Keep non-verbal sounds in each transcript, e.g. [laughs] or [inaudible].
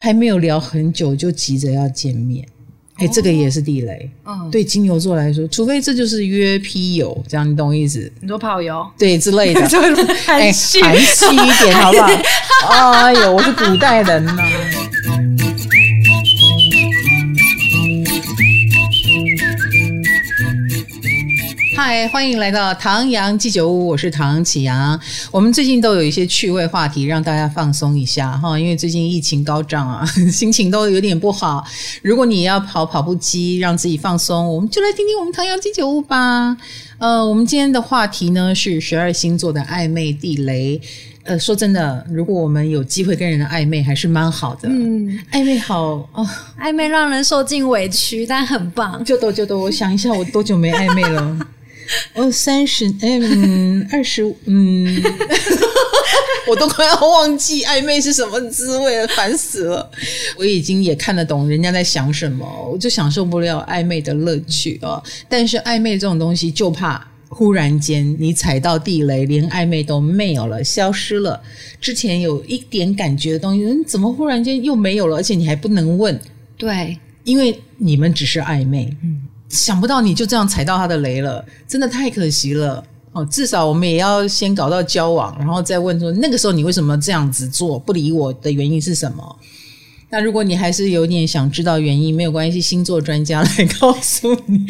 还没有聊很久就急着要见面。哎，这个也是地雷。嗯，对金牛座来说，除非这就是约批友，这样你懂我意思？你说炮友？对之类的。[laughs] 含蓄，含蓄一点，好不好？[laughs] 哎呦，我是古代人呐。嗨，欢迎来到唐阳鸡酒屋，我是唐启阳。我们最近都有一些趣味话题，让大家放松一下哈。因为最近疫情高涨啊，[laughs] 心情都有点不好。如果你要跑跑步机，让自己放松，我们就来听听我们唐阳鸡酒屋吧。呃，我们今天的话题呢是十二星座的暧昧地雷。呃，说真的，如果我们有机会跟人的暧昧，还是蛮好的。嗯，暧昧好哦，暧昧让人受尽委屈，但很棒。就多就多，我想一下，我多久没暧昧了？哦，三十，哎，嗯，二十五，嗯，我都快要忘记暧昧是什么滋味了，烦死了。我已经也看得懂人家在想什么，我就享受不了暧昧的乐趣啊。但是暧昧这种东西，就怕忽然间你踩到地雷，连暧昧都没有了，消失了。之前有一点感觉的东西，怎么忽然间又没有了？而且你还不能问，对，因为你们只是暧昧，嗯。想不到你就这样踩到他的雷了，真的太可惜了哦！至少我们也要先搞到交往，然后再问说那个时候你为什么这样子做，不理我的原因是什么？那如果你还是有点想知道原因，没有关系，星座专家来告诉你，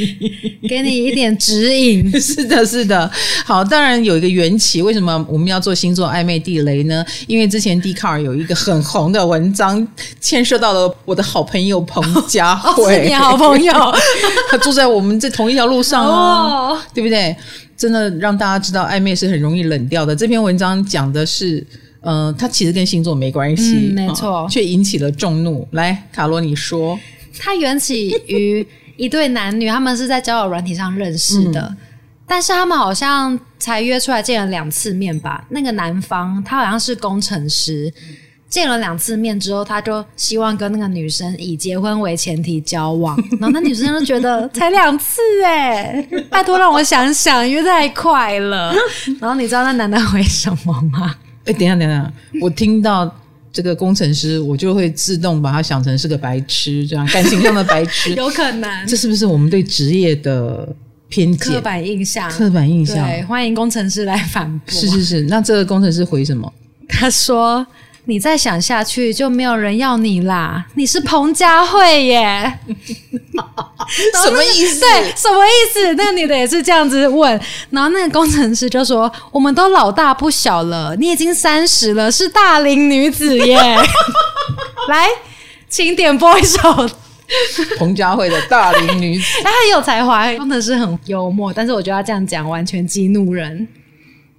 给你一点指引。[laughs] 是的，是的。好，当然有一个缘起，为什么我们要做星座暧昧地雷呢？因为之前 Dcard 有一个很红的文章，牵涉到了我的好朋友彭佳慧，哦、是你好朋友，[laughs] 他住在我们这同一条路上哦，对不对？真的让大家知道暧昧是很容易冷掉的。这篇文章讲的是。嗯、呃，他其实跟星座没关系，嗯、没错、哦，却引起了众怒。来，卡罗，你说，它缘起于一对男女，他们是在交友软体上认识的，嗯、但是他们好像才约出来见了两次面吧。那个男方他好像是工程师，见了两次面之后，他就希望跟那个女生以结婚为前提交往，[laughs] 然后那女生就觉得才两次哎，拜托让我想想，因为太快了。然后你知道那男的回什么吗？哎，等一下，等一下，[laughs] 我听到这个工程师，我就会自动把他想成是个白痴，这样感情上的白痴，[laughs] 有可能。这是不是我们对职业的偏见、刻板印象？刻板印象。对，欢迎工程师来反驳。是是是，那这个工程师回什么？他说。你再想下去就没有人要你啦！你是彭佳慧耶，[laughs] 什么意思？对，什么意思？那个女的也是这样子问，然后那个工程师就说：“我们都老大不小了，你已经三十了，是大龄女子耶。[laughs] ” [laughs] 来，请点播一首彭佳慧的《大龄女子》。她很有才华，工程师很幽默，但是我觉得他这样讲完全激怒人。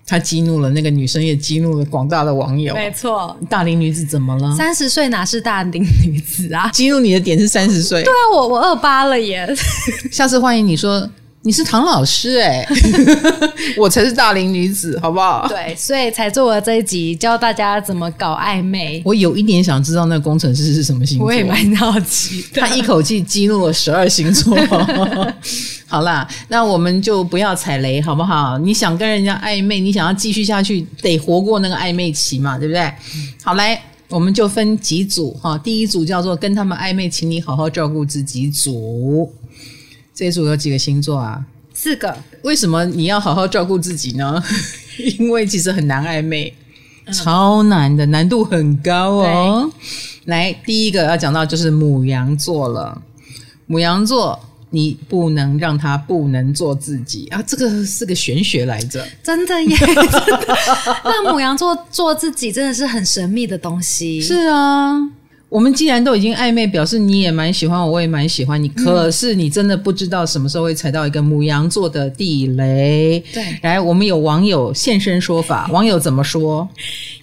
他激怒了那个女生，也激怒了广大的网友。没错，大龄女子怎么了？三十岁哪是大龄女子啊？激怒你的点是三十岁。对啊，我我二八了耶。下次欢迎你说你是唐老师哎、欸，[laughs] 我才是大龄女子，好不好？对，所以才做了这一集，教大家怎么搞暧昧。我有一点想知道那个工程师是什么星座，我也蛮好奇的。他一口气激怒了十二星座。[laughs] 好啦，那我们就不要踩雷，好不好？你想跟人家暧昧，你想要继续下去，得活过那个暧昧期嘛，对不对？嗯、好，来，我们就分几组哈。第一组叫做跟他们暧昧，请你好好照顾自己组。这一组有几个星座啊？四个。为什么你要好好照顾自己呢？[laughs] 因为其实很难暧昧，超难的，难度很高哦。来，第一个要讲到就是母羊座了，母羊座。你不能让他不能做自己啊！这个是个玄学来着，真的耶！[laughs] 真的那牡羊座做自己真的是很神秘的东西。是啊，我们既然都已经暧昧，表示你也蛮喜欢我，我也蛮喜欢你。嗯、可是你真的不知道什么时候会踩到一个母羊座的地雷。对，来，我们有网友现身说法，[laughs] 网友怎么说？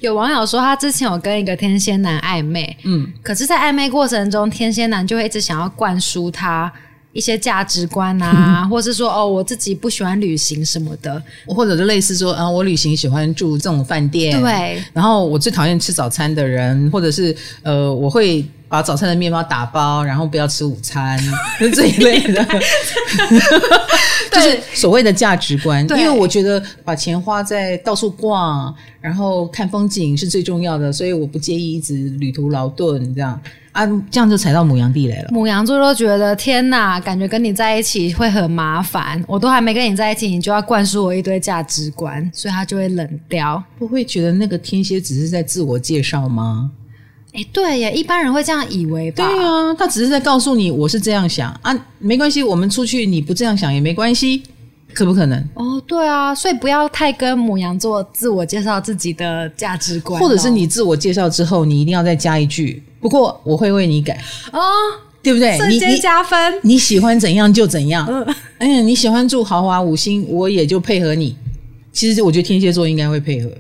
有网友说他之前有跟一个天蝎男暧昧，嗯，可是，在暧昧过程中，天蝎男就会一直想要灌输他。一些价值观啊，[laughs] 或是说哦，我自己不喜欢旅行什么的，或者是类似说，嗯，我旅行喜欢住这种饭店，对。然后我最讨厌吃早餐的人，或者是呃，我会把早餐的面包打包，然后不要吃午餐，[laughs] 这一类的。[laughs] 就是所谓的价值观。因为我觉得把钱花在到处逛，然后看风景是最重要的，所以我不介意一直旅途劳顿这样啊，这样就踩到母羊地雷了。母羊座都觉得天哪，感觉跟你在一起会很麻烦，我都还没跟你在一起，你就要灌输我一堆价值观，所以他就会冷掉。不会觉得那个天蝎只是在自我介绍吗？哎，对耶，一般人会这样以为吧？对啊，他只是在告诉你我是这样想啊，没关系，我们出去你不这样想也没关系，可不可能？哦，对啊，所以不要太跟母羊座自我介绍自己的价值观，或者是你自我介绍之后，你一定要再加一句，不过我会为你改哦，对不对？瞬间加分你，你喜欢怎样就怎样。嗯，哎呀，你喜欢住豪华五星，我也就配合你。其实我觉得天蝎座应该会配合。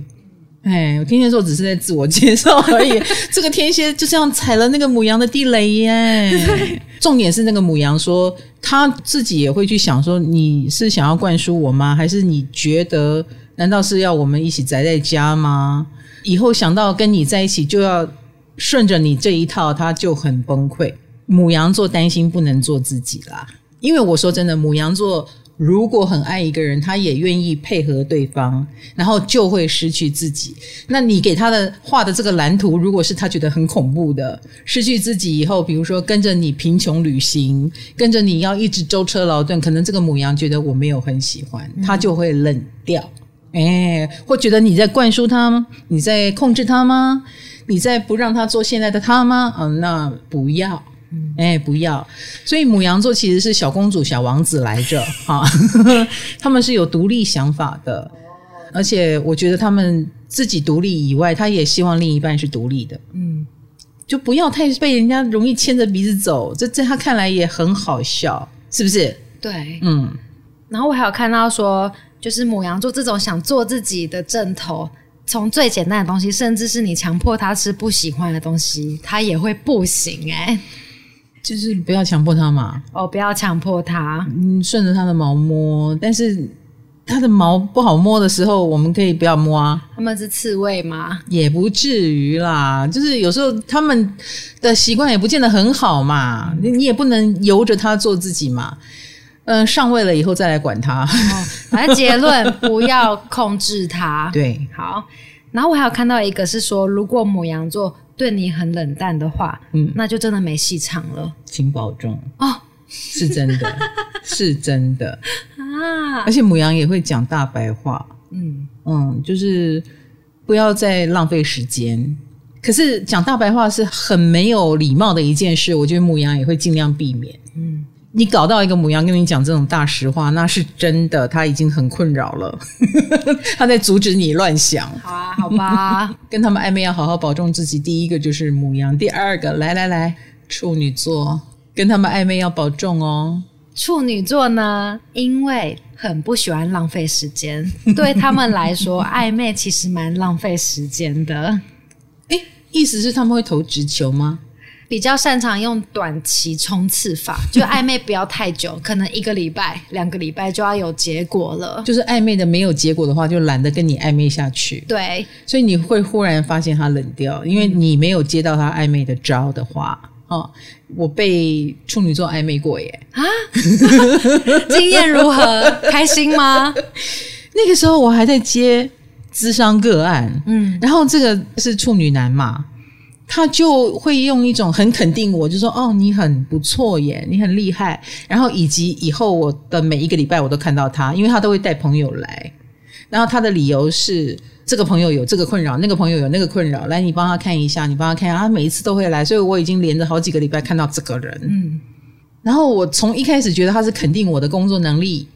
哎，我天蝎座只是在自我介绍而已。[laughs] 这个天蝎就这样踩了那个母羊的地雷耶。重点是那个母羊说，他自己也会去想说，你是想要灌输我吗？还是你觉得，难道是要我们一起宅在家吗？以后想到跟你在一起就要顺着你这一套，他就很崩溃。母羊座担心不能做自己啦，因为我说真的，母羊座。如果很爱一个人，他也愿意配合对方，然后就会失去自己。那你给他的画的这个蓝图，如果是他觉得很恐怖的，失去自己以后，比如说跟着你贫穷旅行，跟着你要一直舟车劳顿，可能这个母羊觉得我没有很喜欢，他就会冷掉。哎，会觉得你在灌输他吗？你在控制他吗？你在不让他做现在的他吗？嗯，那不要。哎、欸，不要！所以母羊座其实是小公主、小王子来着，哈，[laughs] 他们是有独立想法的，而且我觉得他们自己独立以外，他也希望另一半是独立的，嗯，就不要太被人家容易牵着鼻子走，这在他看来也很好笑，是不是？对，嗯。然后我还有看到说，就是母羊座这种想做自己的阵头，从最简单的东西，甚至是你强迫他吃不喜欢的东西，他也会不行哎、欸。就是不要强迫它嘛，哦，不要强迫它，嗯，顺着它的毛摸，但是它的毛不好摸的时候，我们可以不要摸啊。它们是刺猬吗？也不至于啦，就是有时候他们的习惯也不见得很好嘛，你、嗯、你也不能由着它做自己嘛。嗯、呃，上位了以后再来管它。哦、反正结论 [laughs] 不要控制它。对，好。然后我还有看到一个是说，如果母羊座。对你很冷淡的话，嗯，那就真的没戏唱了。请保重哦，是真的，[laughs] 是真的啊！而且母羊也会讲大白话，嗯嗯，就是不要再浪费时间。可是讲大白话是很没有礼貌的一件事，我觉得母羊也会尽量避免。嗯。你搞到一个母羊跟你讲这种大实话，那是真的，他已经很困扰了，[laughs] 他在阻止你乱想。好啊，好吧，[laughs] 跟他们暧昧要好好保重自己。第一个就是母羊，第二个来来来，处女座跟他们暧昧要保重哦。处女座呢，因为很不喜欢浪费时间，对他们来说，暧昧其实蛮浪费时间的。[laughs] 诶，意思是他们会投直球吗？比较擅长用短期冲刺法，就暧昧不要太久，可能一个礼拜、两个礼拜就要有结果了。就是暧昧的没有结果的话，就懒得跟你暧昧下去。对，所以你会忽然发现他冷掉，因为你没有接到他暧昧的招的话。哦，我被处女座暧昧过耶啊，[laughs] 经验如何？开心吗？[laughs] 那个时候我还在接咨商个案，嗯，然后这个是处女男嘛。他就会用一种很肯定我，就说：“哦，你很不错耶，你很厉害。”然后以及以后我的每一个礼拜我都看到他，因为他都会带朋友来。然后他的理由是这个朋友有这个困扰，那个朋友有那个困扰，来你帮他看一下，你帮他看一下。他每一次都会来，所以我已经连着好几个礼拜看到这个人。嗯。然后我从一开始觉得他是肯定我的工作能力，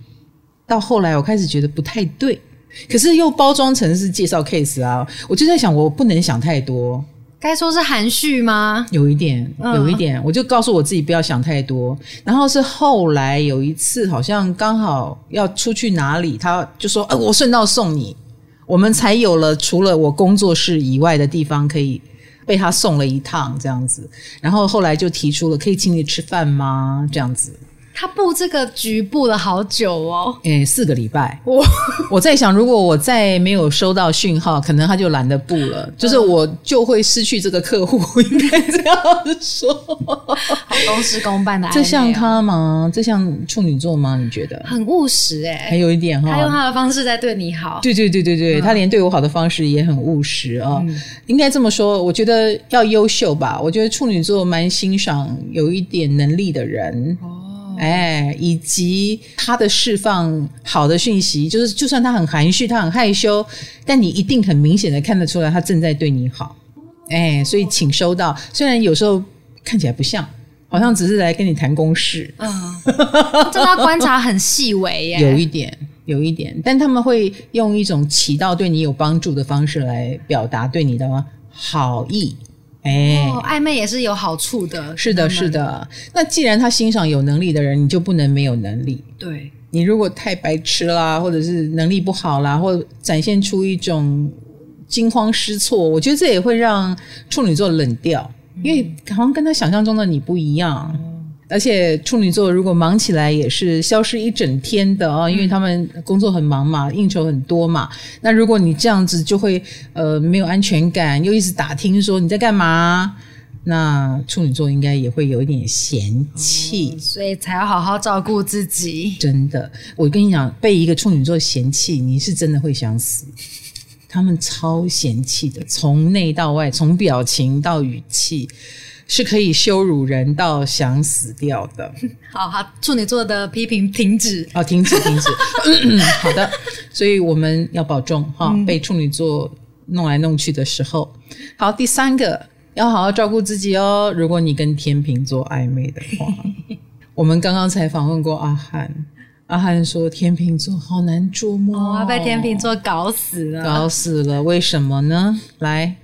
到后来我开始觉得不太对，可是又包装成是介绍 case 啊，我就在想，我不能想太多。该说是含蓄吗？有一点，有一点，嗯、我就告诉我自己不要想太多。然后是后来有一次，好像刚好要出去哪里，他就说：“呃，我顺道送你。”我们才有了除了我工作室以外的地方可以被他送了一趟这样子。然后后来就提出了可以请你吃饭吗？这样子。他布这个局布了好久哦，诶，四个礼拜。我我在想，如果我再没有收到讯号，可能他就懒得布了，就是我就会失去这个客户，应该这样说。好公事公办的，这像他吗？这像处女座吗？你觉得？很务实诶，还有一点哈，他用他的方式在对你好。对对对对对，他连对我好的方式也很务实啊。应该这么说，我觉得要优秀吧。我觉得处女座蛮欣赏有一点能力的人。哎，以及他的释放好的讯息，就是就算他很含蓄，他很害羞，但你一定很明显的看得出来，他正在对你好。哎，所以请收到，虽然有时候看起来不像，好像只是来跟你谈公事。嗯，这他观察很细微耶，有一点，有一点，但他们会用一种起到对你有帮助的方式来表达对你的好意。哎，哦，暧昧也是有好处的。是的，是的。那既然他欣赏有能力的人，你就不能没有能力。对，你如果太白痴啦，或者是能力不好啦，或展现出一种惊慌失措，我觉得这也会让处女座冷掉，嗯，因为好像跟他想象中的你不一样。嗯而且处女座如果忙起来也是消失一整天的啊，因为他们工作很忙嘛，应酬很多嘛。那如果你这样子就会呃没有安全感，又一直打听说你在干嘛，那处女座应该也会有一点嫌弃，嗯，所以才要好好照顾自己。真的，我跟你讲，被一个处女座嫌弃，你是真的会想死。他们超嫌弃的，从内到外，从表情到语气。是可以羞辱人到想死掉的。[laughs] 好好，处女座的批评停止。哦，停止，停止。[laughs] 好的，所以我们要保重哈，被处女座弄来弄去的时候。好，第三个要好好照顾自己哦。如果你跟天秤座暧昧的话，[laughs] 我们刚刚才访问过阿汉，阿汉说天秤座好难捉摸，哦，被天秤座搞死了，搞死了。为什么呢？来，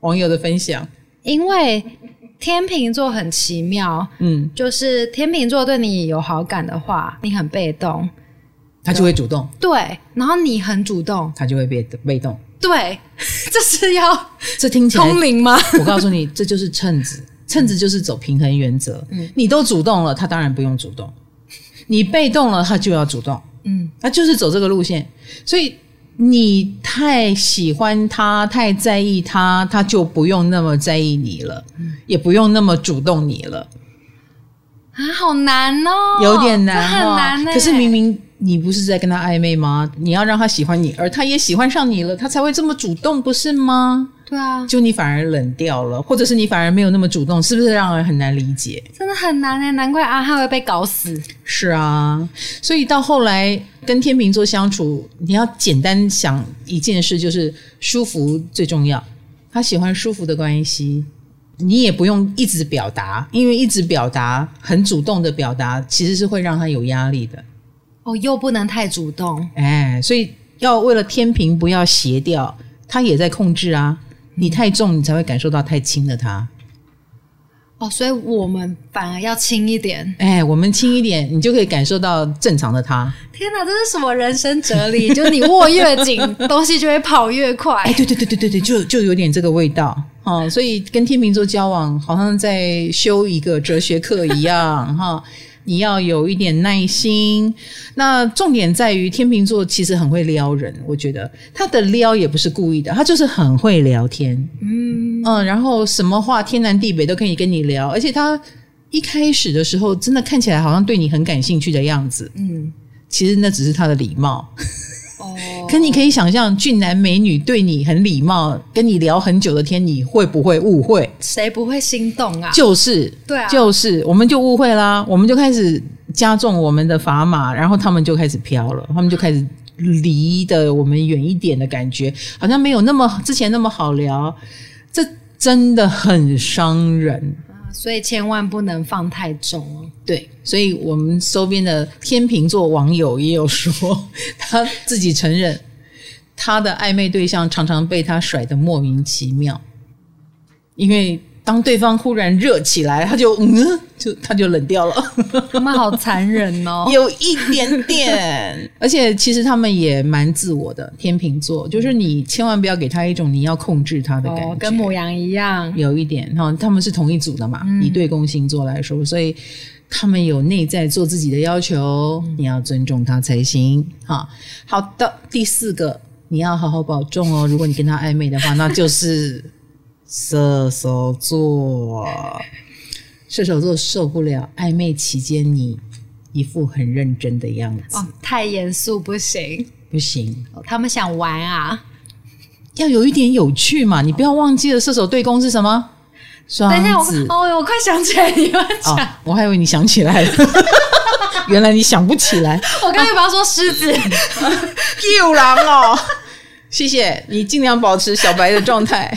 网友的分享，因为。天秤座很奇妙，嗯，就是天秤座对你有好感的话，你很被动，他就会主动，对，然后你很主动，他就会被被动，对，[laughs] 这是要这听起来通灵吗？我告诉你，[laughs] 这就是秤子，秤子就是走平衡原则，嗯，你都主动了，他当然不用主动，你被动了，他就要主动，嗯，他就是走这个路线，所以。你太喜欢他，太在意他，他就不用那么在意你了，嗯、也不用那么主动你了。啊，好难哦，有点难，很难。可是明明你不是在跟他暧昧吗？你要让他喜欢你，而他也喜欢上你了，他才会这么主动，不是吗？对啊，就你反而冷掉了，或者是你反而没有那么主动，是不是让人很难理解？真的很难诶，难怪阿汉会被搞死。是啊，所以到后来跟天秤座相处，你要简单想一件事，就是舒服最重要。他喜欢舒服的关系，你也不用一直表达，因为一直表达很主动的表达，其实是会让他有压力的。哦，又不能太主动，哎，所以要为了天秤不要斜掉，他也在控制啊。你太重，你才会感受到太轻的它。哦，所以我们反而要轻一点。哎，我们轻一点，你就可以感受到正常的它。天哪，这是什么人生哲理？[laughs] 就是你握越紧，东西就会跑越快。哎，对对对对对对，就就有点这个味道。哦，所以跟天秤座交往，好像在修一个哲学课一样，哈。你要有一点耐心。那重点在于天秤座其实很会撩人，我觉得他的撩也不是故意的，他就是很会聊天。嗯嗯，然后什么话天南地北都可以跟你聊，而且他一开始的时候真的看起来好像对你很感兴趣的样子。嗯，其实那只是他的礼貌。可你可以想象，俊男美女对你很礼貌，跟你聊很久的天，你会不会误会？谁不会心动啊？就是，对啊，就是，我们就误会啦，我们就开始加重我们的砝码，然后他们就开始飘了，他们就开始离的我们远一点的感觉，好像没有那么之前那么好聊，这真的很伤人。所以千万不能放太重哦。对，所以我们周边的天秤座网友也有说，他自己承认他的暧昧对象常常被他甩得莫名其妙，因为当对方忽然热起来，他就嗯，就他就冷掉了。他们好残忍哦，[laughs] 有一点点。而且其实他们也蛮自我的，天秤座就是你千万不要给他一种你要控制他的感觉，哦、跟母羊一样，有一点哈。他们是同一组的嘛，嗯、以对宫星座来说，所以他们有内在做自己的要求，嗯、你要尊重他才行。哈，好的，第四个你要好好保重哦。如果你跟他暧昧的话，那就是。射手座，射手座受不了暧昧期间你一副很认真的样子，哦，太严肃不行，不行，哦，他们想玩啊，要有一点有趣嘛，你不要忘记了射手对攻是什么？双子。等一下，我哦，我快想起来你们讲，哦，我还以为你想起来了，[laughs] 原来你想不起来。我刚才不要说狮子，[laughs] 又狼哦。谢谢你，尽量保持小白的状态。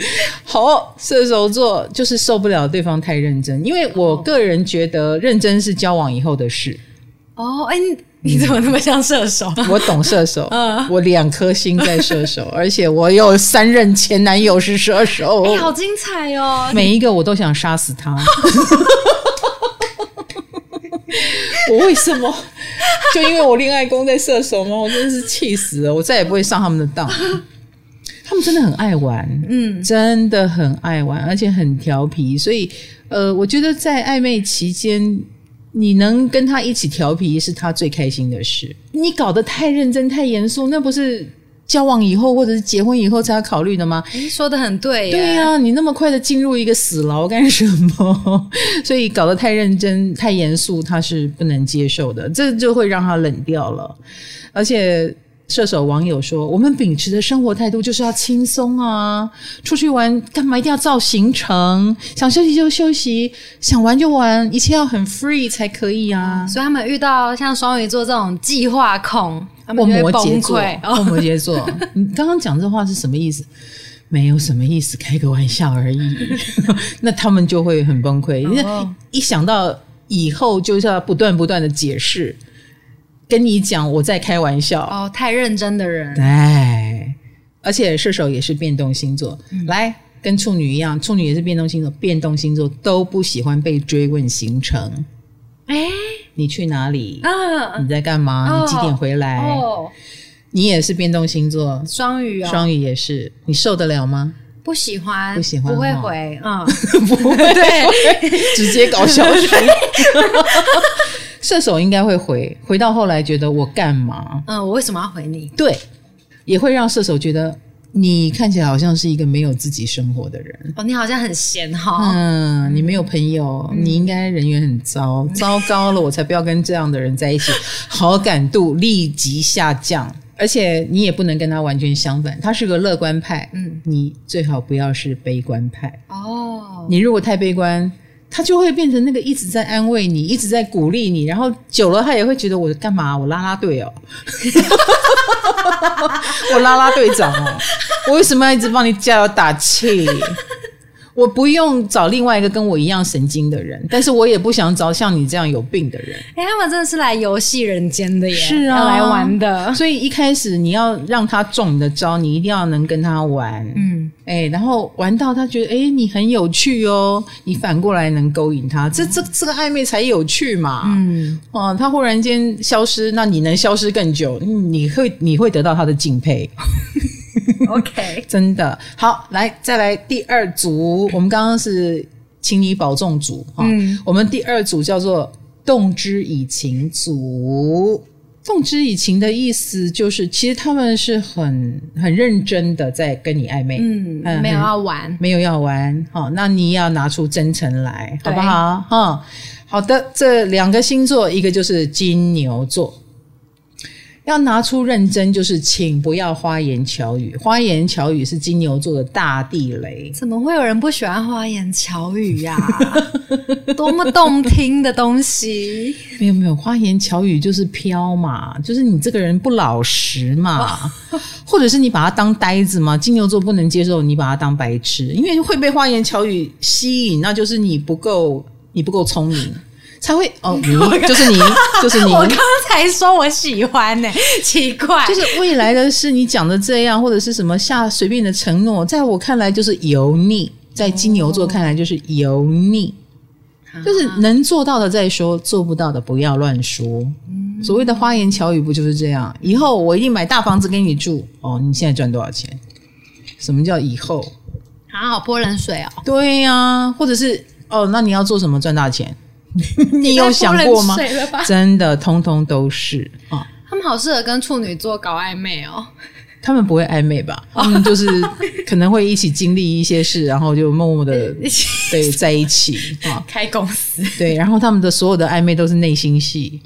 [laughs] 好，射手座就是受不了对方太认真，因为我个人觉得认真是交往以后的事。哦，哎，你怎么那么像射手？[laughs] 我懂射手，[laughs] 嗯，我两颗心在射手，而且我有三任前男友是射手，哎，好精彩哦！每一个我都想杀死他。我为什么？就因为我恋爱宫在射手吗？我真的是气死了！我再也不会上他们的当。他们真的很爱玩，嗯，真的很爱玩，而且很调皮。所以，呃，我觉得在暧昧期间，你能跟他一起调皮，是他最开心的事。你搞得太认真、太严肃，那不是？交往以后，或者是结婚以后才要考虑的吗？诶，说的很对。对呀、啊，你那么快的进入一个死牢干什么？[laughs] 所以搞得太认真、太严肃，他是不能接受的，这就会让他冷掉了，而且。射手网友说：“我们秉持的生活态度就是要轻松啊！出去玩干嘛一定要照行程？想休息就休息，想玩就玩，一切要很 free 才可以啊！”所以他们遇到像双鱼座这种计划控，他们就会崩溃。或摩羯座，你刚刚讲这话是什么意思？没有什么意思，开个玩笑而已。[laughs] 那他们就会很崩溃，因为一想到以后就是要不断不断的解释。跟你讲，我在开玩笑。哦，太认真的人，对，而且射手也是变动星座，嗯、来跟处女一样，处女也是变动星座，变动星座都不喜欢被追问行程。哎，你去哪里？啊，你在干嘛？哦、你几点回来？哦，你也是变动星座，双鱼啊、哦，双鱼也是，你受得了吗？不喜欢，不喜欢，不会回，嗯，[laughs] 不会，对，[laughs] 直接搞消失。射手应该会回，回到后来觉得我干嘛？嗯，我为什么要回你？对，也会让射手觉得你看起来好像是一个没有自己生活的人。哦，你好像很闲哈、哦。嗯，你没有朋友，嗯、你应该人缘很糟，糟糕了，我才不要跟这样的人在一起，[laughs] 好感度立即下降。而且你也不能跟他完全相反，他是个乐观派，嗯，你最好不要是悲观派。哦，你如果太悲观。他就会变成那个一直在安慰你，一直在鼓励你，然后久了他也会觉得我干嘛？我拉拉队哦，[laughs] 我拉拉队长哦，我为什么要一直帮你加油打气？我不用找另外一个跟我一样神经的人，但是我也不想找像你这样有病的人。哎、欸，他们真的是来游戏人间的耶，是啊，要来玩的。所以一开始你要让他中你的招，你一定要能跟他玩，嗯，哎、欸，然后玩到他觉得哎、欸、你很有趣哦，你反过来能勾引他，这这这个暧昧才有趣嘛，嗯，哦，他忽然间消失，那你能消失更久，你会你会得到他的敬佩。[laughs] OK，真的好，来再来第二组。我们刚刚是请你保重组哈，嗯，我们第二组叫做动之以情组。动之以情的意思就是，其实他们是很很认真的在跟你暧昧，嗯，嗯没有要玩，没有要玩。好，那你也要拿出真诚来，好不好？哈，好的，这两个星座，一个就是金牛座。要拿出认真，就是请不要花言巧语。花言巧语是金牛座的大地雷。怎么会有人不喜欢花言巧语呀？[laughs] 多么动听的东西！没有没有，花言巧语就是飘嘛，就是你这个人不老实嘛，[laughs] 或者是你把他当呆子嘛。金牛座不能接受你把他当白痴，因为会被花言巧语吸引，那就是你不够，你不够聪明。才会哦，你就是你，[laughs] 就是你。我刚才说我喜欢呢、欸，[laughs] 奇怪，就是未来的事，你讲的这样，或者是什么下随便的承诺，在我看来就是油腻。在金牛座看来就是油腻，哦、就是能做到的再说，做不到的不要乱说。嗯、所谓的花言巧语不就是这样？以后我一定买大房子给你住哦，你现在赚多少钱？什么叫以后？啊，好泼冷水哦。对呀、啊，或者是哦，那你要做什么赚大钱？[laughs] 你有想过吗？真的，通通都是啊。哦、他们好适合跟处女座搞暧昧哦。他们不会暧昧吧？他们就是 [laughs] 可能会一起经历一些事，然后就默默的 [laughs] 对在一起啊，开公司对，然后他们的所有的暧昧都是内心戏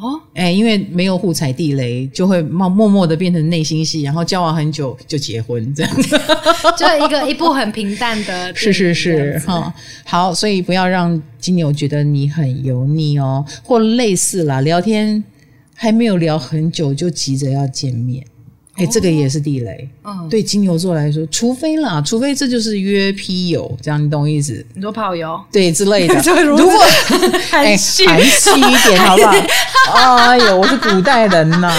哦，哎，因为没有互踩地雷，就会默默默的变成内心戏，然后交往很久就结婚这样。子，[laughs] 就一个一部很平淡的，[laughs] 是是是哈，好，所以不要让金牛觉得你很油腻哦，或类似啦，聊天还没有聊很久就急着要见面。哎，这个也是地雷。嗯，对金牛座来说，除非啦，除非这就是约批友，这样你懂意思？你说炮友？对之类的。[laughs] 如果 [laughs] 含蓄含蓄一点，好不好？哎呦，我是古代人呐。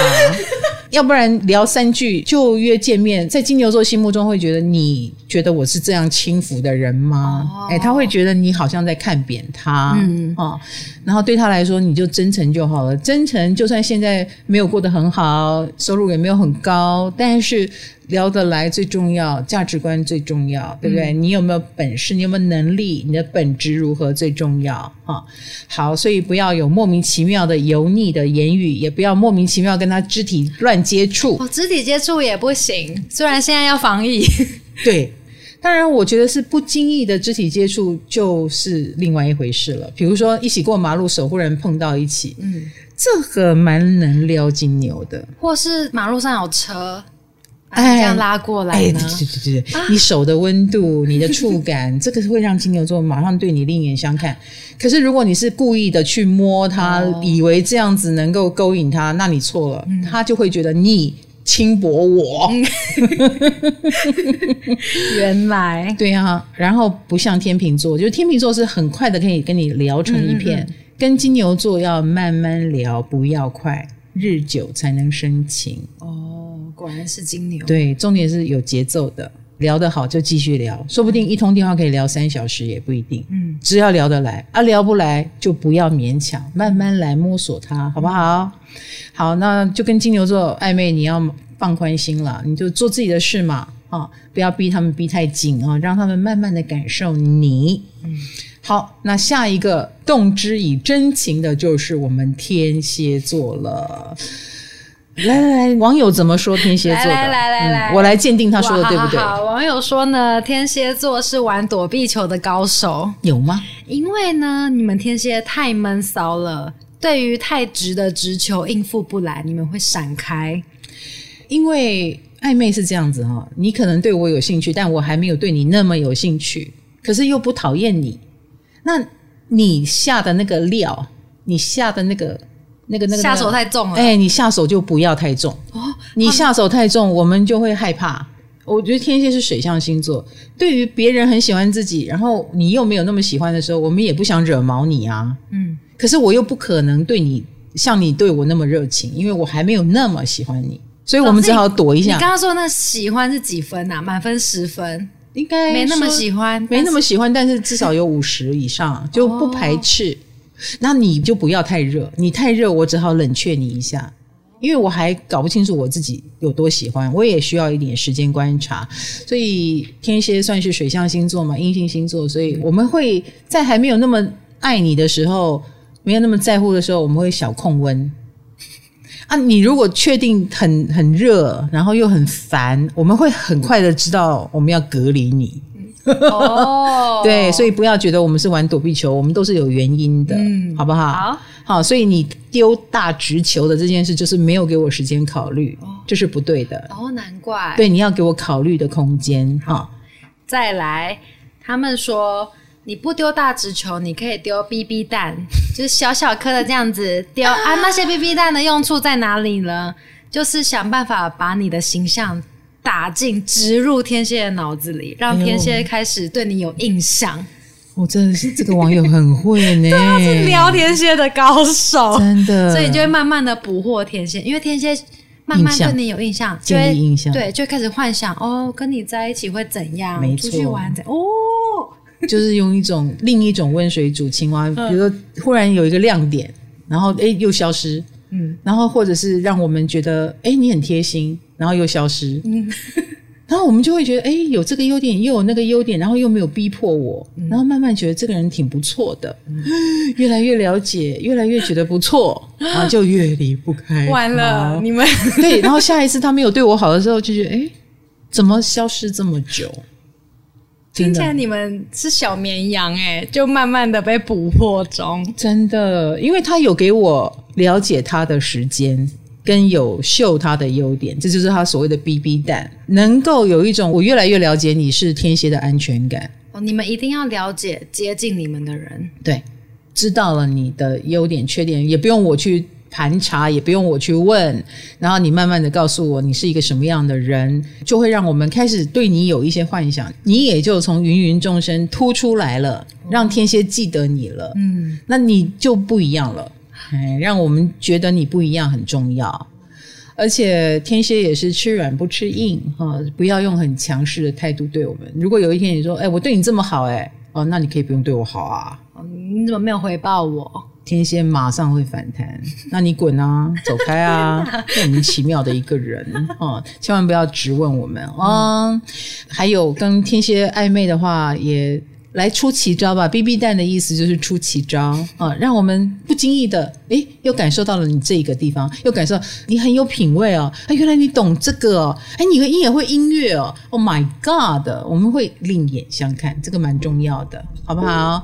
要不然聊三句就约见面，在金牛座心目中会觉得，你觉得我是这样轻浮的人吗？哎、哦，他会觉得你好像在看扁他，嗯哦，然后对他来说，你就真诚就好了。真诚，就算现在没有过得很好，收入也没有很高，但是。聊得来最重要，价值观最重要，对不对？嗯、你有没有本事？你有没有能力？你的本质如何最重要啊？好，所以不要有莫名其妙的油腻的言语，也不要莫名其妙跟他肢体乱接触。哦，肢体接触也不行，虽然现在要防疫。对，当然，我觉得是不经意的肢体接触就是另外一回事了。比如说，一起过马路，手忽然碰到一起，嗯，这个蛮能撩金牛的。或是马路上有车。哎，这样拉过来呢？哎，对对对你手的温度、你的触感，[laughs] 这个是会让金牛座马上对你另眼相看。可是如果你是故意的去摸他，哦、以为这样子能够勾引他，那你错了，嗯、他就会觉得你轻薄我。原来对啊，然后不像天秤座，就是天秤座是很快的可以跟你聊成一片，嗯嗯，跟金牛座要慢慢聊，不要快，日久才能生情。哦。果然是金牛，对，重点是有节奏的，聊得好就继续聊，说不定一通电话可以聊三小时也不一定，嗯，只要聊得来啊，聊不来就不要勉强，慢慢来摸索它，好不好？好，那就跟金牛座暧昧，你要放宽心了，你就做自己的事嘛，啊，不要逼他们逼太紧啊，让他们慢慢的感受你。嗯，好，那下一个动之以真情的就是我们天蝎座了。来来来，网友怎么说天蝎座的？来来来来，我来鉴定他说的对不对？好，网友说呢，天蝎座是玩躲避球的高手，有吗？因为呢，你们天蝎太闷骚了，对于太直的直球应付不来，你们会闪开。因为暧昧是这样子哈，你可能对我有兴趣，但我还没有对你那么有兴趣，可是又不讨厌你，那你下的那个料，你下的那个。那个那个下手太重了，哎，你下手就不要太重哦。你下手太重，我们就会害怕。我觉得天蝎是水象星座，对于别人很喜欢自己，然后你又没有那么喜欢的时候，我们也不想惹毛你啊。嗯，可是我又不可能对你像你对我那么热情，因为我还没有那么喜欢你，所以我们只好躲一下。你刚刚说那喜欢是几分啊？满分十分，应该没那么喜欢，没那么喜欢，但是至少有五十以上，就不排斥。哦那你就不要太热，你太热，我只好冷却你一下，因为我还搞不清楚我自己有多喜欢，我也需要一点时间观察。所以天蝎算是水象星座嘛，阴性星座，所以我们会在还没有那么爱你的时候，没有那么在乎的时候，我们会小控温。啊，你如果确定很很热，然后又很烦，我们会很快的知道我们要隔离你。哦，[laughs] 对，所以不要觉得我们是玩躲避球，我们都是有原因的，嗯，好不好？好，好，所以你丢大直球的这件事，就是没有给我时间考虑，这、哦、是不对的。哦，难怪。对，你要给我考虑的空间。哈、哦，再来，他们说你不丢大直球，你可以丢 BB 弹，[laughs] 就是小小颗的这样子丢啊。那些 BB 弹的用处在哪里呢？就是想办法把你的形象。打进、植入天蝎的脑子里，让天蝎开始对你有印象。我、哎、真的是这个网友很会呢，[laughs] 他是撩天蝎的高手，真的。所以你就会慢慢的捕获天蝎，因为天蝎慢慢对你有印象，建立印象，对，就会开始幻想哦，跟你在一起会怎样？没错，出去玩怎样。哦，[laughs] 就是用一种另一种温水煮青蛙，比如说忽然有一个亮点，然后哎又消失，嗯，然后或者是让我们觉得哎你很贴心，然后又消失，嗯。然后我们就会觉得，哎，有这个优点，又有那个优点，然后又没有逼迫我，嗯、然后慢慢觉得这个人挺不错的，嗯、越来越了解，越来越觉得不错，然 [gasps] 后就越离不开。完了，你们 [laughs] 对，然后下一次他没有对我好的时候，就觉得，哎，怎么消失这么久？听起来你们是小绵羊，哎，就慢慢的被捕获中。真的，因为他有给我了解他的时间。跟有秀他的优点，这就是他所谓的 BB 蛋，能够有一种我越来越了解你是天蝎的安全感。哦，你们一定要了解接近你们的人，对，知道了你的优点缺点，也不用我去盘查，也不用我去问，然后你慢慢的告诉我你是一个什么样的人，就会让我们开始对你有一些幻想，你也就从芸芸众生突出来了，让天蝎记得你了，嗯，那你就不一样了。哎，让我们觉得你不一样很重要，而且天蝎也是吃软不吃硬哈，不要用很强势的态度对我们。如果有一天你说，哎，我对你这么好，哎，哦，那你可以不用对我好啊。你怎么没有回报我？天蝎马上会反弹，那你滚啊，[laughs] 走开啊，莫名其妙的一个人啊，千万不要直问我们啊。嗯，还有跟天蝎暧昧的话也。来出奇招吧！BB 弹的意思就是出奇招啊，让我们不经意的，诶，又感受到了你这一个地方，又感受到你很有品味哦。哎，原来你懂这个哦，哎，你你也会音乐哦。Oh my God！我们会另眼相看，这个蛮重要的，好不好？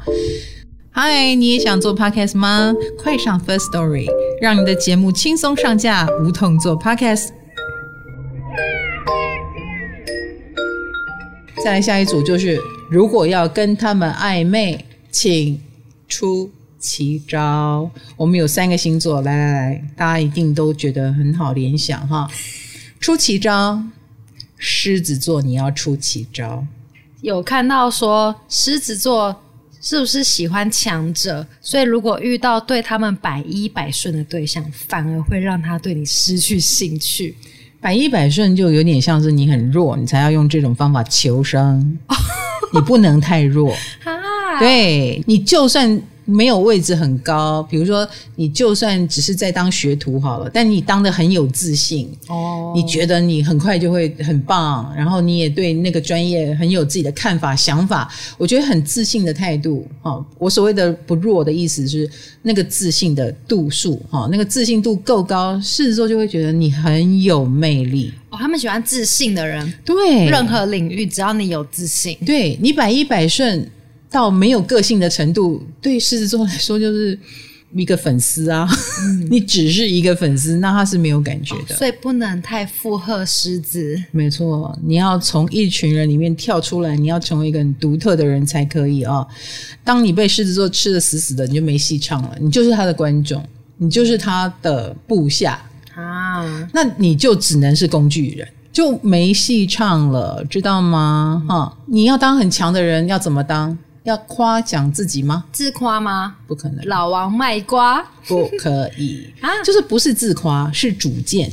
嗨，你也想做 Podcast 吗？快上 First Story，让你的节目轻松上架，无痛做 Podcast。再来下一组就是。如果要跟他们暧昧，请出奇招。我们有三个星座，来来来，大家一定都觉得很好联想哈。出奇招，狮子座，你要出奇招。有看到说狮子座是不是喜欢强者？所以如果遇到对他们百依百顺的对象，反而会让他对你失去兴趣。百依百顺就有点像是你很弱，你才要用这种方法求生。[laughs] 你不能太弱，对，你就算没有位置很高，比如说你就算只是在当学徒好了，但你当的很有自信哦，你觉得你很快就会很棒，然后你也对那个专业很有自己的看法想法，我觉得很自信的态度哈。我所谓的不弱的意思是那个自信的度数哈，那个自信度够高，狮子座就会觉得你很有魅力哦。他们喜欢自信的人，对，任何领域只要你有自信，对你百依百顺。到没有个性的程度，对狮子座来说就是一个粉丝啊。嗯、[laughs] 你只是一个粉丝，那他是没有感觉的。所以不能太附和狮子。没错，你要从一群人里面跳出来，你要成为一个很独特的人才可以啊。当你被狮子座吃得死死的，你就没戏唱了。你就是他的观众，你就是他的部下啊。那你就只能是工具人，就没戏唱了，知道吗？哈、嗯，你要当很强的人，要怎么当？要夸奖自己吗？自夸吗？不可能。老王卖瓜，不可以 [laughs] 啊！就是不是自夸，是主见，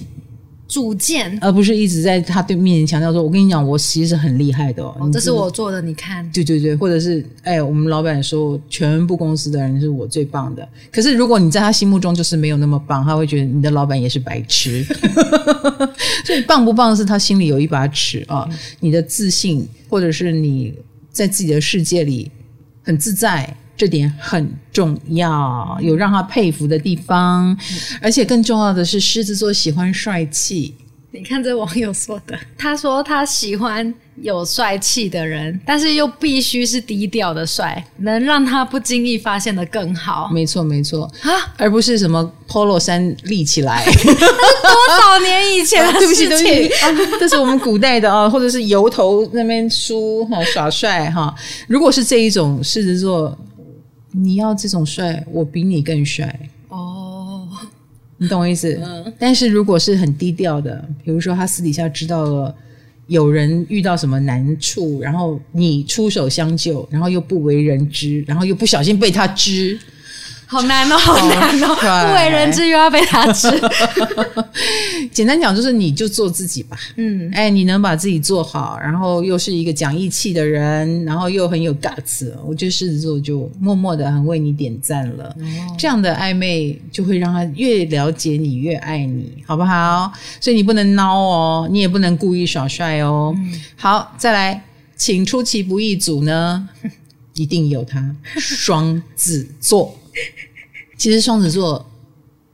主见，而不是一直在他对面前强调说：“我跟你讲，我其实很厉害的哦。”这是我做的，你看。对对对，或者是哎，我们老板说，全部公司的人是我最棒的。可是如果你在他心目中就是没有那么棒，他会觉得你的老板也是白痴。[laughs] 所以棒不棒是他心里有一把尺啊！你的自信，或者是你在自己的世界里。很自在，这点很重要，有让他佩服的地方，而且更重要的是，狮子座喜欢帅气。你看这网友说的，他说他喜欢有帅气的人，但是又必须是低调的帅，能让他不经意发现的更好。没错，没错啊，而不是什么 Polo 衫立起来，[laughs] 那是多少年以前的事情？对不起，对不起，啊，这是我们古代的啊，或者是油头那边梳哈耍帅哈。如果是这一种狮子座，你要这种帅，我比你更帅哦。你懂我意思？嗯，但是如果是很低调的，比如说他私底下知道了有人遇到什么难处，然后你出手相救，然后又不为人知，然后又不小心被他知，好难哦，好难哦，不为人知又要被他吃。[laughs] 简单讲就是，你就做自己吧。嗯，哎，你能把自己做好，然后又是一个讲义气的人，然后又很有 guts，我觉得狮子座就默默的很为你点赞了。哦，这样的暧昧就会让他越了解你越爱你，好不好？所以你不能孬哦，你也不能故意耍帅哦。嗯，好，再来，请出其不意组呢，[laughs] 一定有他，双子座。[laughs] 其实双子座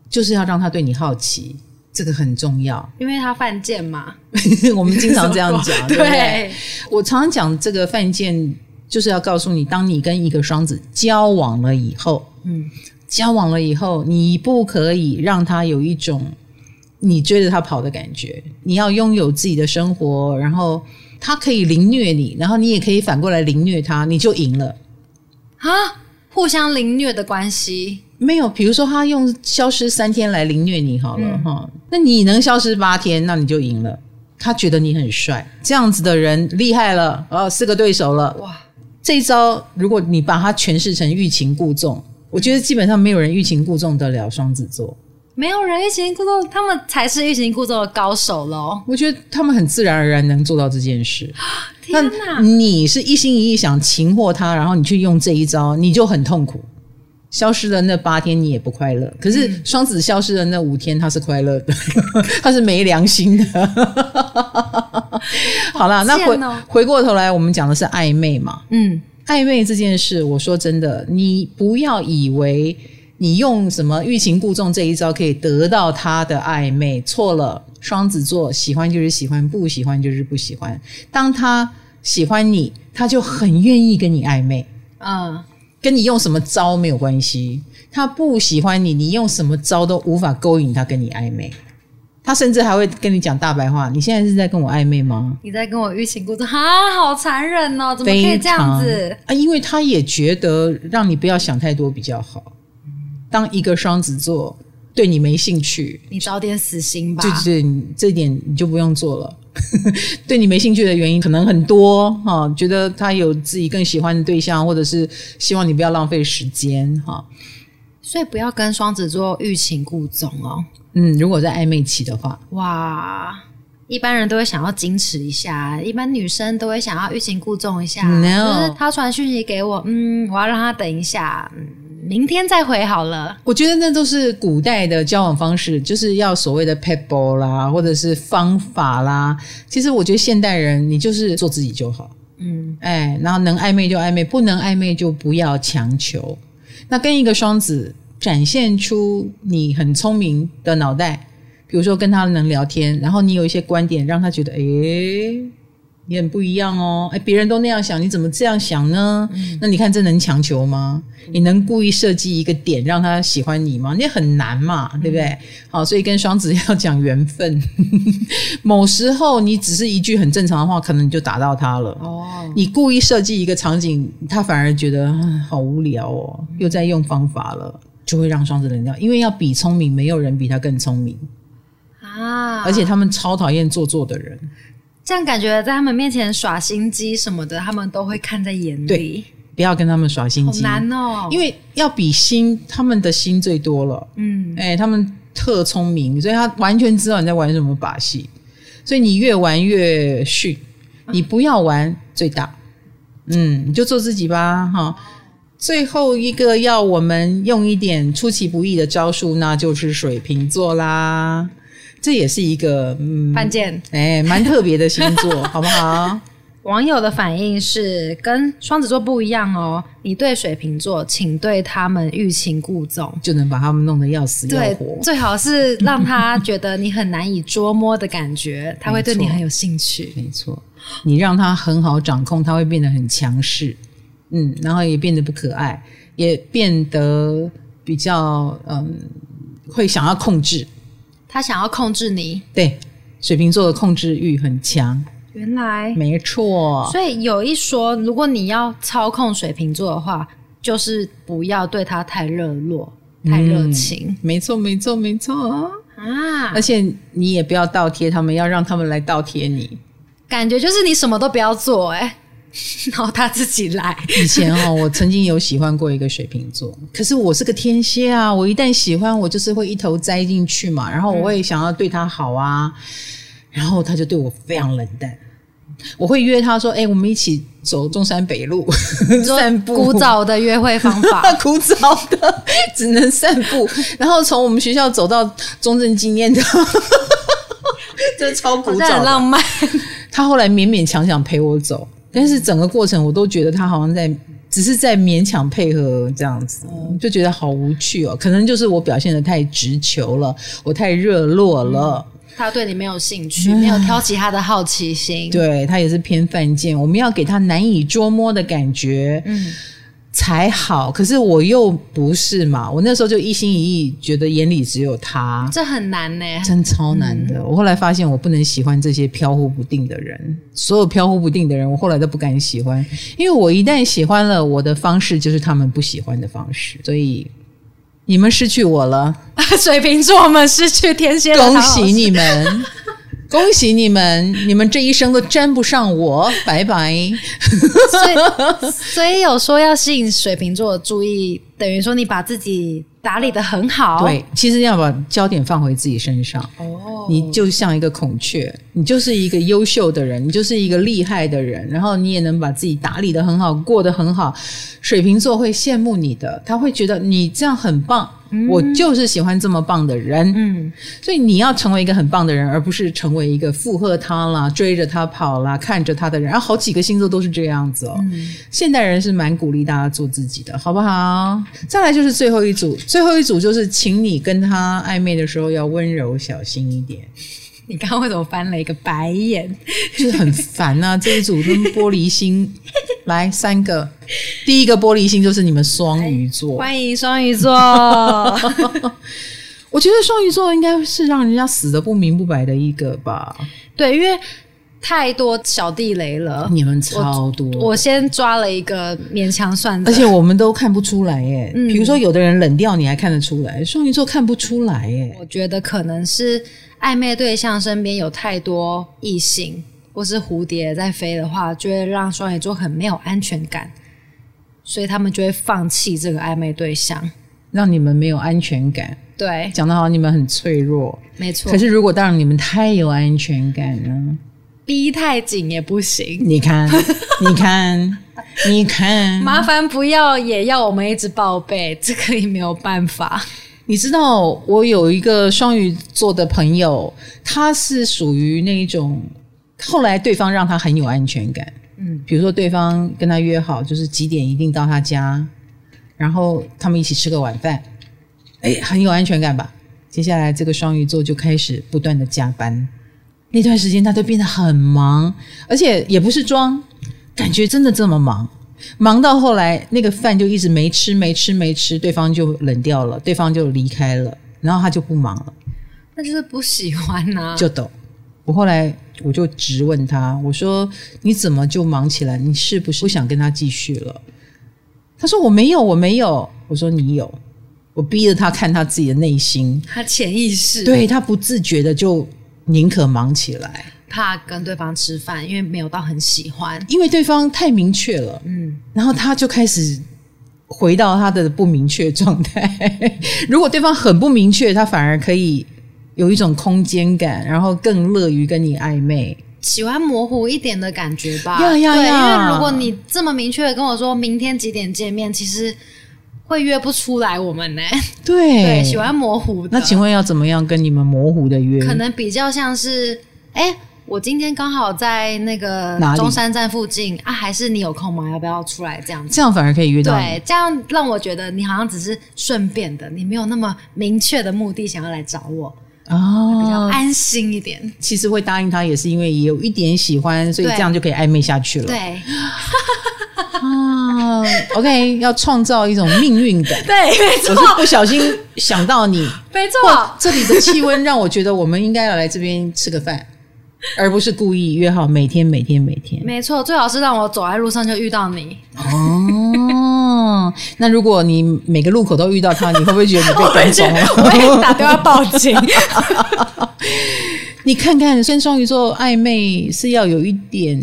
就是要让他对你好奇，这个很重要，因为他犯贱嘛。[laughs] 我们经常这样讲，[laughs] 对。我常常讲这个犯贱，就是要告诉你，当你跟一个双子交往了以后，嗯，交往了以后，你不可以让他有一种你追着他跑的感觉，你要拥有自己的生活，然后他可以凌虐你，然后你也可以反过来凌虐他，你就赢了啊。互相凌虐的关系没有，比如说他用消失三天来凌虐你好了哈、嗯，那你能消失八天，那你就赢了。他觉得你很帅，这样子的人厉害了哦，四个对手了哇！这一招如果你把它诠释成欲擒故纵，我觉得基本上没有人欲擒故纵得了双子座，没有人欲擒故纵，他们才是欲擒故纵的高手喽。我觉得他们很自然而然能做到这件事。[gasps] 天哪！你是一心一意想擒获他，然后你去用这一招，你就很痛苦。消失的那八天，你也不快乐。可是双子消失的那五天，他是快乐的，[laughs] 他是没良心的。[laughs] 好啦，那回回过头来，我们讲的是暧昧嘛？嗯，暧昧这件事，我说真的，你不要以为你用什么欲擒故纵这一招可以得到他的暧昧，错了。双子座喜欢就是喜欢，不喜欢就是不喜欢。当他喜欢你，他就很愿意跟你暧昧。嗯，跟你用什么招没有关系。他不喜欢你，你用什么招都无法勾引他跟你暧昧。他甚至还会跟你讲大白话：“你现在是在跟我暧昧吗？你在跟我欲擒故纵？啊，好残忍哦！怎么可以这样子啊？因为他也觉得让你不要想太多比较好。当一个双子座。”对你没兴趣，你早点死心吧。对对，这点你就不用做了。[laughs] 对你没兴趣的原因可能很多哈，觉得他有自己更喜欢的对象，或者是希望你不要浪费时间哈。所以不要跟双子座欲擒故纵哦。嗯，如果在暧昧期的话，哇，一般人都会想要矜持一下，一般女生都会想要欲擒故纵一下。就是他传讯息给我，嗯，我要让他等一下，嗯。明天再回好了。我觉得那都是古代的交往方式，就是要所谓的 pebble 啦，或者是方法啦。其实我觉得现代人，你就是做自己就好。嗯，哎，然后能暧昧就暧昧，不能暧昧就不要强求。那跟一个双子展现出你很聪明的脑袋，比如说跟他能聊天，然后你有一些观点让他觉得，诶你很不一样哦，哎，别人都那样想，你怎么这样想呢？嗯、那你看这能强求吗？嗯、你能故意设计一个点让他喜欢你吗？那很难嘛，对不对？嗯、好，所以跟双子要讲缘分。[laughs] 某时候你只是一句很正常的话，可能你就打到他了。哦，你故意设计一个场景，他反而觉得好无聊哦，又在用方法了，就会让双子冷掉。因为要比聪明，没有人比他更聪明啊！而且他们超讨厌做作的人。这样感觉在他们面前耍心机什么的，他们都会看在眼里。对，不要跟他们耍心机，好难哦。因为要比心，他们的心最多了。嗯，哎，他们特聪明，所以他完全知道你在玩什么把戏。所以你越玩越逊，你不要玩最大。嗯，你就做自己吧，哈。最后一个要我们用一点出其不意的招数，那就是水瓶座啦。这也是一个嗯，犯贱哎，蛮特别的星座，[laughs] 好不好？网友的反应是跟双子座不一样哦。你对水瓶座，请对他们欲擒故纵，就能把他们弄得要死要活。对，最好是让他觉得你很难以捉摸的感觉，[laughs] 他会对你很有兴趣。没错，你让他很好掌控，他会变得很强势，嗯，然后也变得不可爱，也变得比较嗯，会想要控制。他想要控制你，对，水瓶座的控制欲很强。原来没错，所以有一说，如果你要操控水瓶座的话，就是不要对他太热络、太热情。嗯，没错，没错，没错啊！而且你也不要倒贴他们，要让他们来倒贴你。感觉就是你什么都不要做，欸，哎，[laughs] 然后他自己来。以前哦，我曾经有喜欢过一个水瓶座，可是我是个天蝎啊，我一旦喜欢，我就是会一头栽进去嘛，然后我会想要对他好啊，嗯、然后他就对我非常冷淡。我会约他说：“哎、欸，我们一起走中山北路 [laughs] 散步。”古早的约会方法，[laughs] 古早的只能散步，然后从我们学校走到中正纪念堂，这超古早，很浪漫。他后来勉勉强强陪我走。但是整个过程，我都觉得他好像在，只是在勉强配合这样子，就觉得好无趣哦。可能就是我表现的太直球了，我太热络了。嗯，他对你没有兴趣，没有挑起他的好奇心。对，他也是偏犯贱，我们要给他难以捉摸的感觉。嗯。才好，可是我又不是嘛。我那时候就一心一意，觉得眼里只有他，这很难呢，真超难的。嗯、我后来发现，我不能喜欢这些飘忽不定的人。所有飘忽不定的人，我后来都不敢喜欢，因为我一旦喜欢了，我的方式就是他们不喜欢的方式。所以你们失去我了，[laughs] 水瓶座，们失去天蝎，恭喜你们。[laughs] [laughs] 恭喜你们，你们这一生都沾不上我，[laughs] 拜拜。所以，所以有说要吸引水瓶座的注意，等于说你把自己打理的很好。对，其实要把焦点放回自己身上。哦，你就像一个孔雀，你就是一个优秀的人，你就是一个厉害的人，然后你也能把自己打理的很好，过得很好。水瓶座会羡慕你的，他会觉得你这样很棒。我就是喜欢这么棒的人，嗯，所以你要成为一个很棒的人，而不是成为一个附和他啦、追着他跑啦、看着他的人。然后好几个星座都是这样子哦。嗯，现代人是蛮鼓励大家做自己的，好不好？再来就是最后一组，最后一组就是请你跟他暧昧的时候要温柔小心一点。你刚刚为什么翻了一个白眼？就是很烦啊！[laughs] 这一组跟玻璃心，来三个，第一个玻璃心就是你们双鱼座，欢迎双鱼座。[laughs] 我觉得双鱼座应该是让人家死的不明不白的一个吧？对，因为太多小地雷了，你们超多我。我先抓了一个勉强算，而且我们都看不出来耶。嗯，比如说有的人冷掉，你还看得出来，双鱼座看不出来耶。我觉得可能是。暧昧对象身边有太多异性或是蝴蝶在飞的话，就会让双鱼座很没有安全感，所以他们就会放弃这个暧昧对象，让你们没有安全感。对，讲得好，你们很脆弱，没错。可是如果当然你们太有安全感呢？逼太紧也不行。你看，[laughs] 你看，你看，麻烦不要也要我们一直报备，这个也没有办法。你知道我有一个双鱼座的朋友，他是属于那一种，后来对方让他很有安全感，嗯，比如说对方跟他约好就是几点一定到他家，然后他们一起吃个晚饭，哎，很有安全感吧？接下来这个双鱼座就开始不断的加班，那段时间他都变得很忙，而且也不是装，感觉真的这么忙。忙到后来，那个饭就一直没吃，没吃，没吃，对方就冷掉了，对方就离开了，然后他就不忙了，那就是不喜欢呐、啊。就抖。我后来我就直问他，我说：“你怎么就忙起来？你是不是不想跟他继续了？”他说：“我没有，我没有。”我说：“你有。”我逼着他看他自己的内心，他潜意识，对，他不自觉的就宁可忙起来。怕跟对方吃饭，因为没有到很喜欢，因为对方太明确了，嗯，然后他就开始回到他的不明确状态。[laughs] 如果对方很不明确，他反而可以有一种空间感，然后更乐于跟你暧昧，喜欢模糊一点的感觉吧。呀呀呀！对，因为如果你这么明确的跟我说明天几点见面，其实会约不出来我们呢。[laughs] 对，对，喜欢模糊的。那请问要怎么样跟你们模糊的约？可能比较像是，哎。我今天刚好在那个中山站附近啊，还是你有空吗？要不要出来这样子？这样反而可以约到。对，这样让我觉得你好像只是顺便的，你没有那么明确的目的想要来找我哦，比较安心一点。其实会答应他，也是因为也有一点喜欢，所以这样就可以暧昧下去了。对，[laughs] 啊，[laughs] OK，要创造一种命运感。[laughs] 对，没错。我是不小心想到你，[laughs] 没错。这里的气温让我觉得我们应该要来这边吃个饭。而不是故意约好每天每天每天，没错，最好是让我走在路上就遇到你。哦，那如果你每个路口都遇到他，你会不会觉得你被跟踪了？我会打电话报警。你看看跟双鱼座暧昧是要有一点，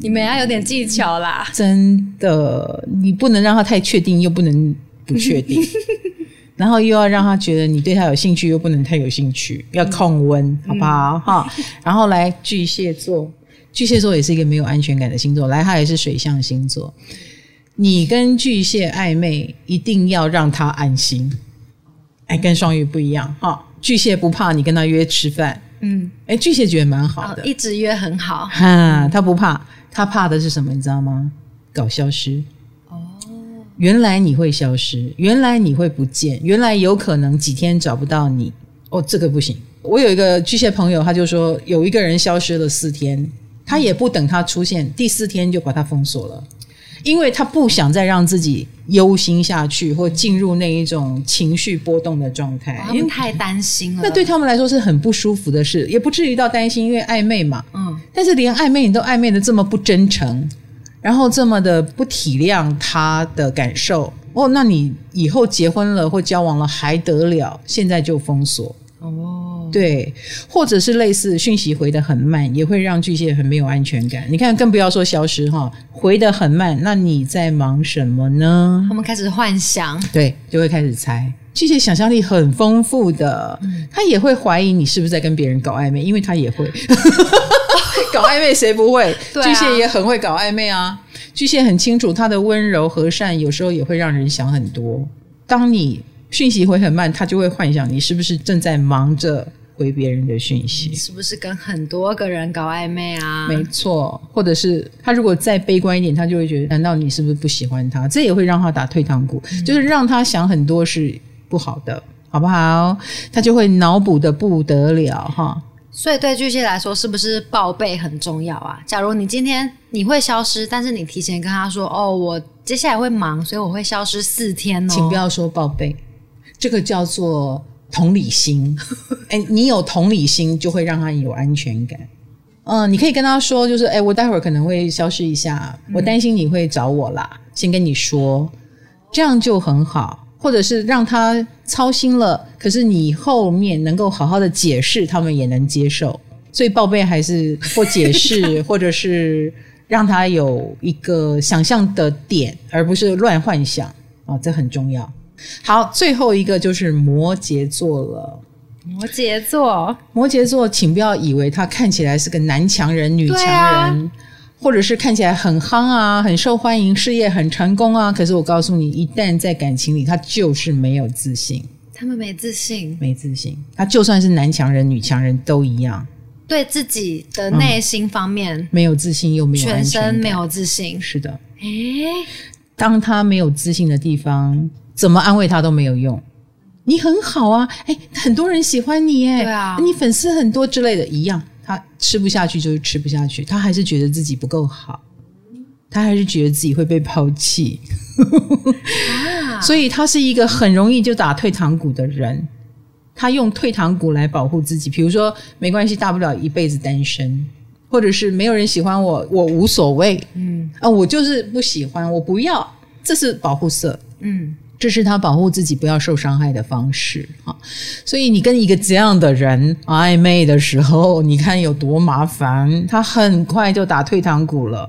你们要有点技巧啦。真的，你不能让他太确定，又不能不确定，[laughs] 然后又要让他觉得你对他有兴趣，又不能太有兴趣，要控温，嗯、好不好？哈、嗯，然后来巨蟹座，巨蟹座也是一个没有安全感的星座，来，他也是水象星座。你跟巨蟹暧昧，一定要让他安心。哎，跟双鱼不一样哈，巨蟹不怕你跟他约吃饭，嗯，哎，巨蟹觉得蛮好的，哦，一直约很好，哈，他不怕，他怕的是什么？你知道吗？搞消失。哦，原来你会消失，原来你会不见，原来有可能几天找不到你。哦，这个不行。我有一个巨蟹朋友，他就说有一个人消失了四天，他也不等他出现，第四天就把他封锁了。因为他不想再让自己忧心下去，或进入那一种情绪波动的状态，因为太担心了。那对他们来说是很不舒服的事，也不至于到担心，因为暧昧嘛。嗯。但是连暧昧你都暧昧的这么不真诚，然后这么的不体谅他的感受，哦，那你以后结婚了或交往了还得了？现在就封锁。哦，对，或者是类似讯息回得很慢，也会让巨蟹很没有安全感。你看，更不要说消失哈，回得很慢，那你在忙什么呢？他们开始幻想，对，就会开始猜。巨蟹想象力很丰富的，嗯、他也会怀疑你是不是在跟别人搞暧昧，因为他也会 [laughs] 搞暧昧，谁不会？啊、巨蟹也很会搞暧昧啊。巨蟹很清楚，他的温柔和善有时候也会让人想很多。当你讯息回很慢，他就会幻想你是不是正在忙着回别人的讯息，是不是跟很多个人搞暧昧啊？没错，或者是他如果再悲观一点，他就会觉得，难道你是不是不喜欢他？这也会让他打退堂鼓，嗯、就是让他想很多是不好的，好不好？他就会脑补的不得了哈。所以对巨蟹来说，是不是报备很重要啊？假如你今天你会消失，但是你提前跟他说，哦，我接下来会忙，所以我会消失四天哦，请不要说报备。这个叫做同理心，[laughs] 哎，你有同理心就会让他有安全感。嗯，你可以跟他说，就是哎，我待会儿可能会消失一下，我担心你会找我啦，嗯、先跟你说，这样就很好。或者是让他操心了，可是你后面能够好好的解释，他们也能接受。所以报备还是或解释，[laughs] 或者是让他有一个想象的点，而不是乱幻想啊，这很重要。好，最后一个就是摩羯座了。摩羯座，摩羯座，请不要以为他看起来是个男强人、女强人，啊、或者是看起来很夯啊、很受欢迎、事业很成功啊。可是我告诉你，一旦在感情里，他就是没有自信。他们没自信，没自信。他就算是男强人、女强人都一样，对自己的内心方面、嗯、没有自信，又没有全身没有自信。是的，诶，当他没有自信的地方。怎么安慰他都没有用，你很好啊，哎，很多人喜欢你，哎，对啊，你粉丝很多之类的，一样，他吃不下去就是吃不下去，他还是觉得自己不够好，他还是觉得自己会被抛弃，啊、[laughs] 所以他是一个很容易就打退堂鼓的人，他用退堂鼓来保护自己，比如说没关系，大不了一辈子单身，或者是没有人喜欢我，我无所谓，嗯。啊，我就是不喜欢，我不要，这是保护色，嗯。这是他保护自己不要受伤害的方式啊，所以你跟一个这样的人暧昧的时候，你看有多麻烦，他很快就打退堂鼓了。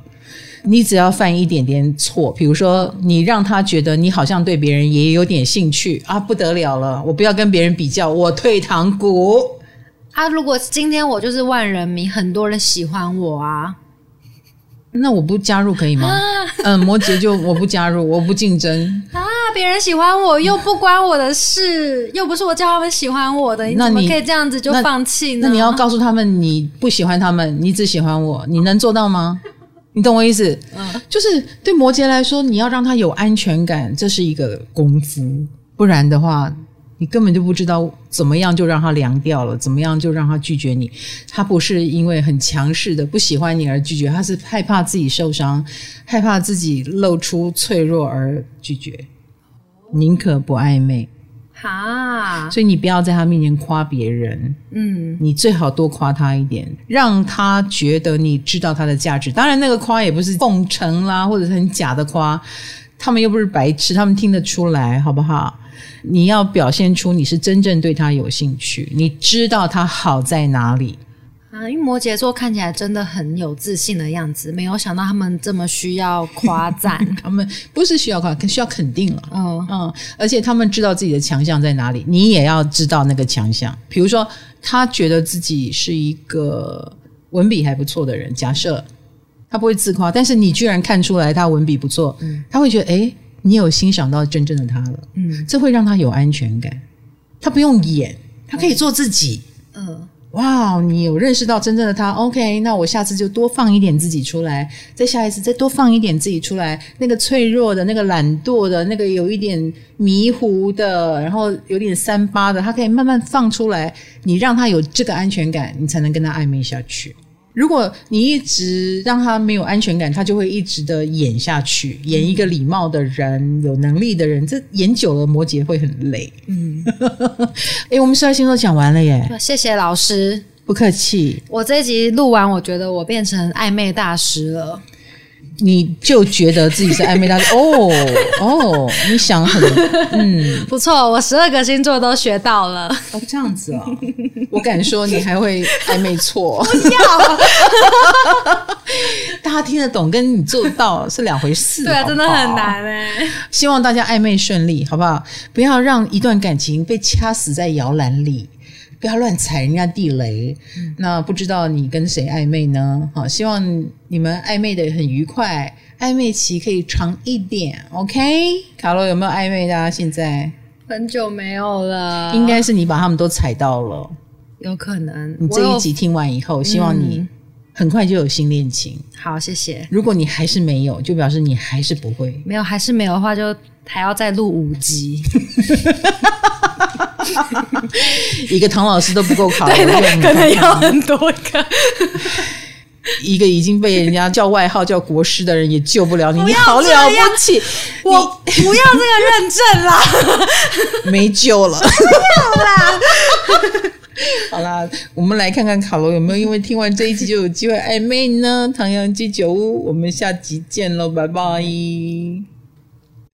你只要犯一点点错，比如说你让他觉得你好像对别人也有点兴趣啊，不得了了，我不要跟别人比较，我退堂鼓。啊，如果今天我就是万人迷，很多人喜欢我啊。那我不加入可以吗？啊、[laughs] 嗯，摩羯就我不加入，我不竞争啊！别人喜欢我又不关我的事，又不是我叫他们喜欢我的，你怎么可以这样子就放弃呢？那，那你要告诉他们你不喜欢他们，你只喜欢我，你能做到吗？你懂我意思？嗯，就是对摩羯来说，你要让他有安全感，这是一个功夫，不然的话。你根本就不知道怎么样就让他凉掉了，怎么样就让他拒绝你。他不是因为很强势的不喜欢你而拒绝，他是害怕自己受伤，害怕自己露出脆弱而拒绝，宁可不暧昧。哈，所以你不要在他面前夸别人，嗯，你最好多夸他一点，让他觉得你知道他的价值。当然，那个夸也不是奉承啦，或者是很假的夸，他们又不是白痴，他们听得出来，好不好？你要表现出你是真正对他有兴趣，你知道他好在哪里，啊，因为摩羯座看起来真的很有自信的样子，没有想到他们这么需要夸赞。[laughs] 他们不是需要夸，需要肯定了。嗯嗯，而且他们知道自己的强项在哪里，你也要知道那个强项。比如说，他觉得自己是一个文笔还不错的人，假设他不会自夸，但是你居然看出来他文笔不错，嗯，他会觉得，诶，你有欣赏到真正的他了，嗯，这会让他有安全感。他不用演，他可以做自己，嗯。哇你有认识到真正的他？OK，那我下次就多放一点自己出来，再下一次再多放一点自己出来。那个脆弱的、那个懒惰的、那个有一点迷糊的，然后有点三八的，他可以慢慢放出来。你让他有这个安全感，你才能跟他暧昧下去。如果你一直让他没有安全感，他就会一直的演下去，演一个礼貌的人、有能力的人。这演久了，摩羯会很累。嗯，[laughs] 哎，我们十二星座讲完了耶，谢谢老师，不客气。我这一集录完，我觉得我变成暧昧大师了。你就觉得自己是暧昧大师。[laughs] 哦哦，你想很嗯。不错，我十二个星座都学到了。哦，这样子哦，我敢说你还会暧昧错，不要，[laughs] 大家听得懂跟你做到是两回事，对啊，真的很难哎。希望大家暧昧顺利，好不好？不要让一段感情被掐死在摇篮里。不要乱踩人家地雷。嗯、那不知道你跟谁暧昧呢？好，希望你们暧昧的很愉快，暧昧期可以长一点。OK，卡罗有没有暧昧的啊？现在很久没有了，应该是你把他们都踩到了，有可能。你这一集听完以后，希望你很快就有新恋情。好，谢谢。如果你还是没有，就表示你还是不会。没有，还是没有的话，就还要再录五集。[laughs] [laughs] 一个唐老师都不够考虑，可能要很多个。[laughs] 一个已经被人家叫外号叫国师的人也救不了你，你好了不起！我不要这个认证啦，[laughs] 没救了，不要啦。好啦，我们来看看卡罗有没有因为听完这一集就有机会暧昧呢？唐阳鸡酒屋，我们下集见喽，拜拜。